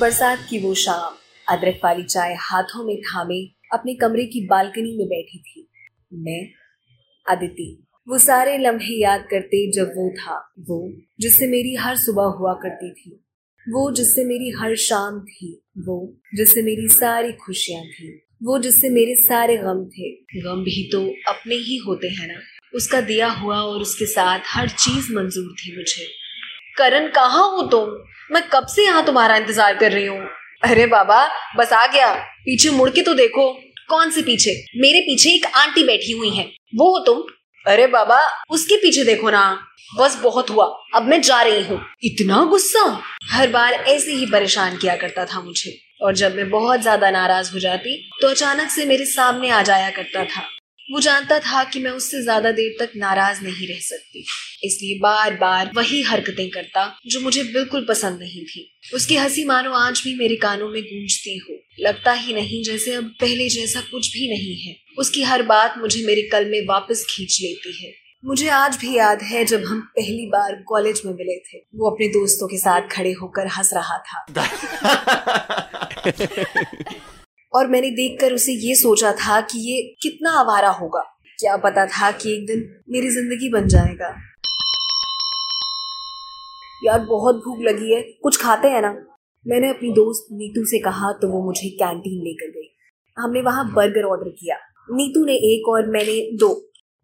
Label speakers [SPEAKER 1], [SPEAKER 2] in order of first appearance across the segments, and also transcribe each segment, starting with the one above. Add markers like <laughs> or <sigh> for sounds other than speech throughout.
[SPEAKER 1] बरसात की वो शाम, अदरक वाली चाय हाथों में थामे, अपने कमरे की बालकनी में बैठी थी। मैं अदिति वो सारे लम्हे याद करते जब वो था, वो जिससे मेरी हर सुबह हुआ करती थी, वो जिससे मेरी हर शाम थी, वो जिससे मेरी सारी खुशियाँ थी, वो जिससे मेरे सारे गम थे। गम भी तो अपने ही होते हैं ना। उसका दिया हुआ और उसके साथ हर चीज़ मंजूर थी मुझे। करण, कहाँ हो तुम? मैं कब से यहाँ तुम्हारा इंतज़ार कर रही हूँ? अरे बाबा, बस आ गया। पीछे मुड़ के तो देखो। कौन से पीछे? मेरे पीछे एक आंटी बैठी हुई है। वो हो तुम? अरे बाबा, उसके पीछे देखो ना। बस बहुत हुआ। अब मैं जा रही हूँ। इतना गुस्सा? हर बार ऐसे ही परेशान किया करता था मुझे। और जब मैं बहुत ज़्यादा नाराज़ हो जाती तो अचानक से मेरे सामने आ जाया करता था। वो जानता था कि मैं उससे ज़्यादा देर तक नाराज़ नहीं रह सकती। इसलिए बार बार वही हरकतें करता जो मुझे बिल्कुल पसंद नहीं थी। उसकी हँसी मानो आज भी मेरे कानों में गूंजती हो। लगता ही नहीं जैसे अब पहले जैसा कुछ भी नहीं है। उसकी हर बात मुझे मेरे कल में वापस खींच लेती है। मुझे आज भी याद है जब हम पहली बार कॉलेज में मिले थे। वो अपने दोस्तों के साथ खड़े होकर हंस रहा था। <laughs> <laughs> और मैंने देखकर उसे ये सोचा था कि ये कितना आवारा होगा। क्या पता था कि एक दिन मेरी ज़िंदगी बन जाएगा। यार, बहुत भूख लगी है। कुछ खाते हैं ना? मैंने अपनी दोस्त नीतू से कहा तो वो मुझे कैंटीन लेकर गई। हमने वहाँ बर्गर ऑर्डर किया। नीतू ने एक और मैंने दो।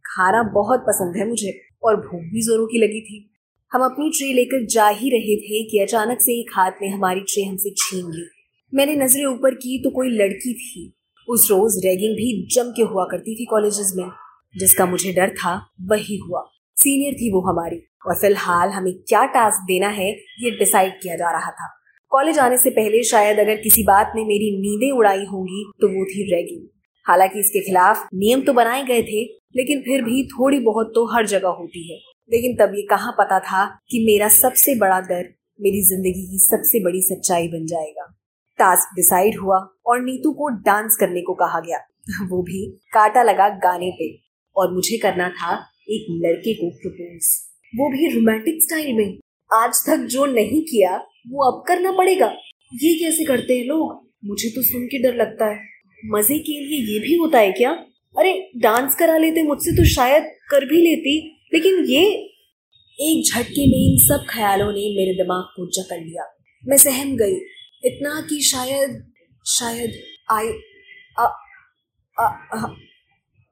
[SPEAKER 1] खाना बहुत पसंद है मुझे, और भूख भी जोरों की लगी थी। हम अपनी ट्रे लेकर जा ही रहे थे कि अचानक से एक हाथ ने हमारी ट्रे हमसे छीन ली। मैंने नज़रें ऊपर की तो कोई लड़की थी। उस रोज रैगिंग भी जम के हुआ करती थी कॉलेजेस में। जिसका मुझे डर था, वही हुआ। सीनियर थी वो हमारी। और फ़िलहाल हमें क्या टास्क देना है, ये डिसाइड किया जा रहा था। कॉलेज आने से पहले शायद अगर किसी बात ने मेरी नींदें उड़ाई होंगी तो वो थी रैगिंग। हालाँकि इसके खिलाफ नियम तो बनाए गए थे, लेकिन फिर भी थोड़ी बहुत तो हर जगह होती है। लेकिन तब ये कहाँ पता था कि मेरा सबसे बड़ा डर मेरी ज़िंदगी की सबसे बड़ी सच्चाई बन जाएगा। टास्क डिसाइड हुआ और नीतू को डांस करने को कहा गया। वो भी काटा लगा गाने पे और मुझे करना था एक लड़के को प्रपोज वो भी रोमांटिक स्टाइल में। आज तक जो नहीं किया, वो अब करना पड़ेगा। ये कैसे करते हैं लोग? मुझे तो सुन के डर लगता है। मज़े के लिए ये भी होता है क्या? अरे डांस करा लेते मुझसे तो शायद कर भी लेती, लेकिन ये एक झटके में इन सब ख्यालों ने मेरे दिमाग को जकड़ लिया। मैं सहम गई। इतना कि शायद शायद आई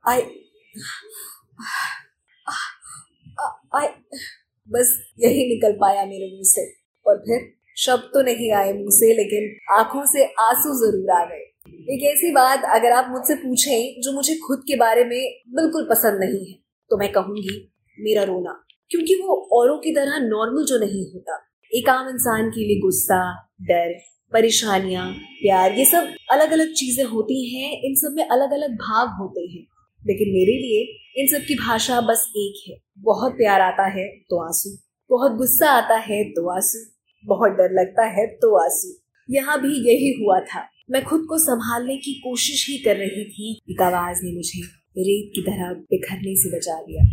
[SPEAKER 1] आई आई, बस यही निकल पाया मेरे मुँह से। और फिर शब्द तो नहीं आए मुँह से, लेकिन आँखों से आँसू ज़रूर आ गए। एक ऐसी बात अगर आप मुझसे पूछें जो मुझे खुद के बारे में बिल्कुल पसंद नहीं है तो मैं कहूँगी, मेरा रोना। क्योंकि वो औरों की तरह नॉर्मल जो नहीं होता। एक आम इंसान के लिए गुस्सा, डर परेशानियाँ, प्यार, ये सब अलग अलग चीज़ें होती हैं, इन सब में अलग अलग भाव होते हैं। लेकिन मेरे लिए इन सब की भाषा बस एक है। बहुत प्यार आता है तो आँसू, बहुत गुस्सा आता है तो आँसू, बहुत डर लगता है तो आँसू। यहाँ भी यही हुआ था। मैं खुद को संभालने की कोशिश ही कर रही थी। एक आवाज़ ने मुझे रेत की तरह बिखरने से बचा लिया।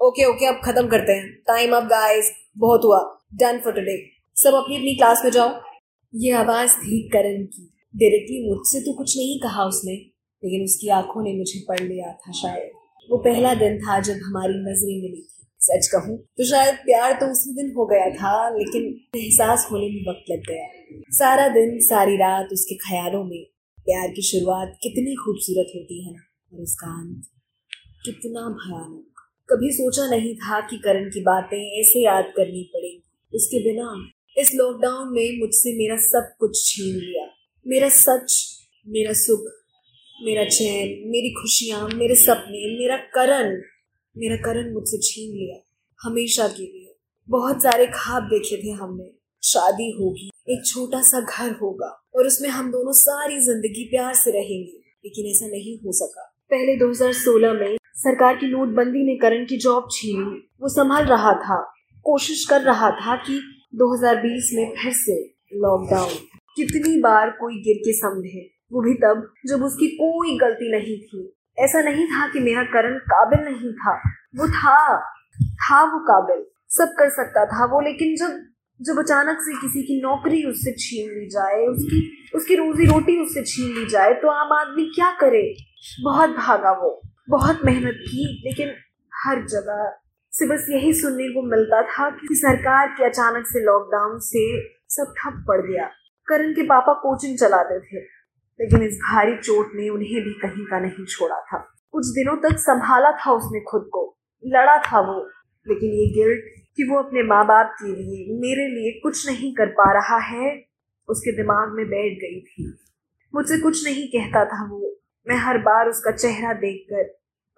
[SPEAKER 1] ओके ओके, अब खत्म करते हैं। टाइम अप गाइस बहुत हुआ। डन फॉर टुडे सब अपनी अपनी क्लास में जाओ। ये आवाज़ थी करण की। डायरेक्टली मुझसे तो कुछ नहीं कहा उसने, लेकिन उसकी आँखों ने मुझे पढ़ लिया था शायद। वो पहला दिन था जब हमारी नज़रें मिली थी। सच कहूँ तो शायद प्यार तो उसी दिन हो गया था, लेकिन एहसास होने में वक्त लग गया। सारा दिन, सारी रात उसके ख्यालों में प्यार की शुरुआत कितनी खूबसूरत होती है ना, और उसका अंत कितना भयानक। कभी सोचा नहीं था कि करण की बातें ऐसे याद करनी पड़ेगी। उसके बिना इस लॉकडाउन में मुझसे मेरा सब कुछ छीन लिया। मेरा सच, मेरा सुख, मेरा चैन, मेरी खुशियाँ, मेरे सपने, मेरा करण मेरा करण मुझसे छीन लिया। हमेशा के लिए। बहुत सारे ख्वाब देखे थे हमने। शादी होगी, एक छोटा सा घर होगा, और उसमें हम दोनों सारी ज़िंदगी प्यार से रहेंगे। लेकिन ऐसा नहीं हो सका। पहले 2016 में सरकार की नोटबंदी ने करण की जॉब छीनी वो संभाल रहा था, कोशिश कर रहा था कि 2020 में फिर से लॉकडाउन कितनी बार कोई गिर के समझे? वो भी तब, जब उसकी कोई गलती नहीं थी। ऐसा नहीं था कि मेरा करण काबिल नहीं था। वो था था वो काबिल। सब कर सकता था वो, लेकिन जब जब अचानक से किसी की नौकरी उससे छीन ली जाए, उसकी उसकी रोजी रोटी उससे छीन ली जाए तो आम आदमी क्या करे? बहुत भागा वो। बहुत मेहनत की, लेकिन हर जगह से बस यही सुनने को मिलता था कि सरकार के अचानक से लॉकडाउन से सब ठप पड़ गया। करण के पापा कोचिंग चलाते थे, लेकिन इस भारी चोट ने उन्हें भी कहीं का नहीं छोड़ा था। कुछ दिनों तक संभाला था उसने खुद को, लड़ा था वो, लेकिन ये गिल्ट कि वो अपने माँ बाप के लिए, मेरे लिए कुछ नहीं कर पा रहा है, उसके दिमाग में बैठ गई थी। मुझसे कुछ नहीं कहता था वो, मैं हर बार उसका चेहरा देखकर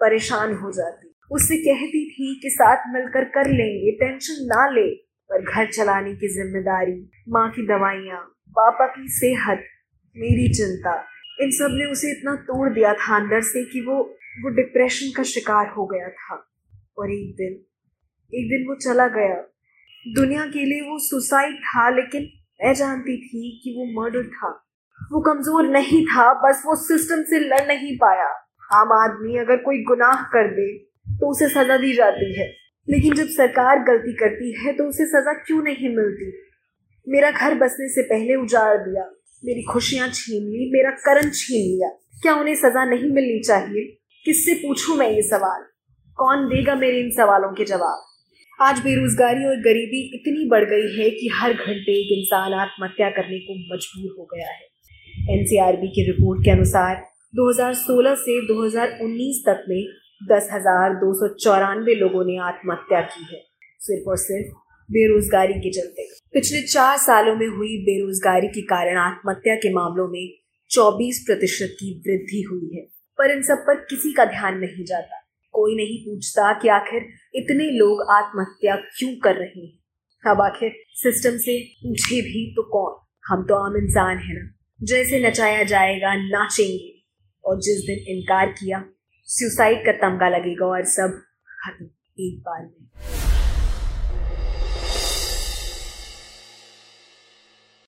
[SPEAKER 1] परेशान हो जाती। उससे कहती थी कि साथ मिलकर कर लेंगे, टेंशन ना ले, पर घर चलाने की ज़िम्मेदारी, माँ की दवाइयाँ, पापा की सेहत, मेरी चिंता। इन सबने उसे इतना तोड़ दिया था अंदर से कि वो वो डिप्रेशन का शिकार हो गया था। और एक दिन एक दिन वो चला गया। दुनिया के लिए वो सुसाइड था, लेकिन मैं जानती थी कि वो मर्डर था। वो कमज़ोर नहीं था, बस वो सिस्टम से लड़ नहीं पाया। आम आदमी अगर कोई गुनाह कर दे तो उसे सजा दी जाती है। लेकिन जब सरकार गलती करती है तो उसे सजा क्यों नहीं मिलती? मेरा घर बसने से पहले उजाड़ दिया, मेरी खुशियाँ छीन ली, मेरा करण छीन लिया। क्या उन्हें सजा नहीं मिलनी चाहिए? किससे पूछूँ मैं ये सवाल? कौन देगा मेरे इन सवालों के जवाब? आज बेरोजगारी और गरीबी इतनी बढ़ गई है कि हर घंटे एक इंसान आत्महत्या करने को मजबूर हो गया है। एनसीआरबी की रिपोर्ट के अनुसार 2016 से 2019 तक में दस हज़ार दो सौ चौरानवे लोगों ने आत्महत्या की है। सिर्फ़ और सिर्फ़ बेरोजगारी के चलते। पिछले चार सालों में हुई बेरोजगारी के कारण आत्महत्या के मामलों में 24 प्रतिशत की वृद्धि हुई है। पर इन सब पर किसी का ध्यान नहीं जाता। कोई नहीं पूछता कि आखिर इतने लोग आत्महत्या क्यों कर रहे हैं। अब आखिर सिस्टम से पूछे भी तो कौन? हम तो आम इंसान है ना। जैसे नचाया जाएगा, नाचेंगे। और जिस दिन इनकार किया सुसाइड का तमगा लगेगा और सब खत्म एक बार में।